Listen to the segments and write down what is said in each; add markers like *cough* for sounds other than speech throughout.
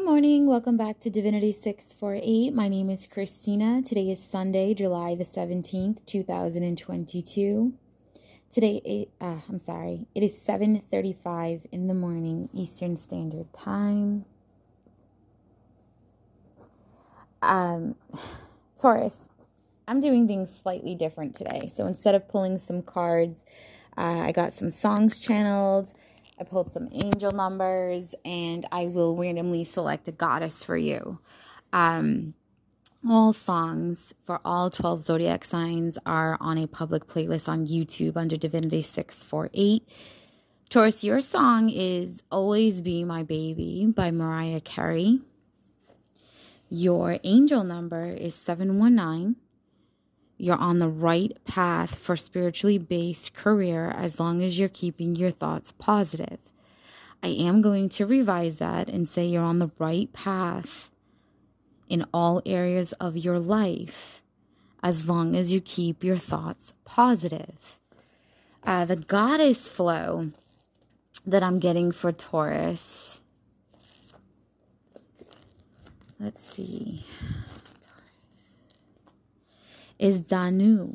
Good morning. Welcome back to Divinity 648. My name is Christina. Today is Sunday, July the 17th, 2022. Today, uh, I'm sorry, it is 7.35 in the morning, Eastern Standard Time. Um, Taurus, I'm doing things slightly different today. So instead of pulling some cards, uh, I got some songs channeled I pulled some angel numbers and I will randomly select a goddess for you. Um, all songs for all 12 zodiac signs are on a public playlist on YouTube under Divinity 648. Taurus, your song is Always Be My Baby by Mariah Carey. Your angel number is 719 you're on the right path for spiritually based career as long as you're keeping your thoughts positive. I am going to revise that and say you're on the right path in all areas of your life as long as you keep your thoughts positive. Uh, the goddess flow that I'm getting for Taurus. Let's see is Danu.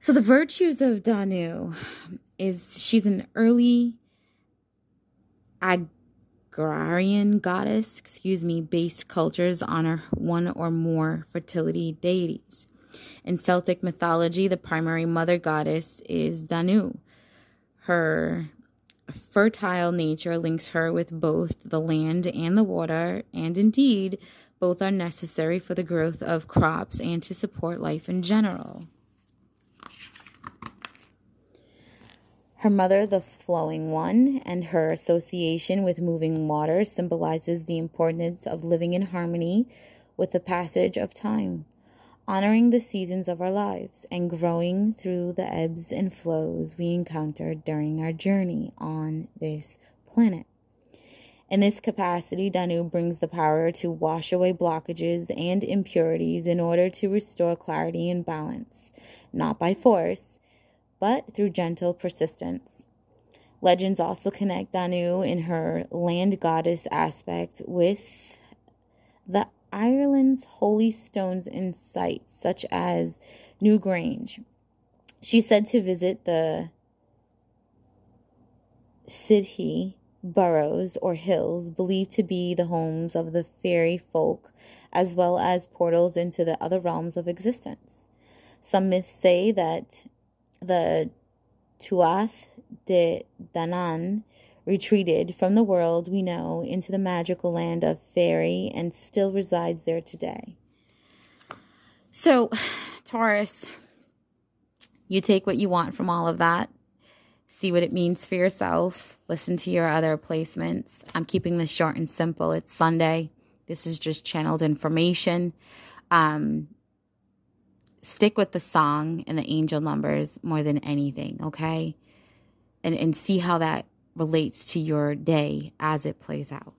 So the virtues of Danu is she's an early agrarian goddess, excuse me, based cultures honor one or more fertility deities. In Celtic mythology, the primary mother goddess is Danu. Her fertile nature links her with both the land and the water, and indeed, both are necessary for the growth of crops and to support life in general. Her mother, the flowing one, and her association with moving water symbolizes the importance of living in harmony with the passage of time, honoring the seasons of our lives, and growing through the ebbs and flows we encounter during our journey on this planet. In this capacity, Danu brings the power to wash away blockages and impurities in order to restore clarity and balance, not by force, but through gentle persistence. Legends also connect Danu in her land goddess aspect with the Ireland's holy stones and sites, such as Newgrange. She's said to visit the Sidhe burrows or hills believed to be the homes of the fairy folk, as well as portals into the other realms of existence. Some myths say that the Tuath de Danann retreated from the world we know into the magical land of fairy and still resides there today. So, *sighs* Taurus, you take what you want from all of that see what it means for yourself, listen to your other placements. I'm keeping this short and simple. It's Sunday. This is just channeled information. Um, stick with the song and the angel numbers more than anything, okay? And and see how that relates to your day as it plays out.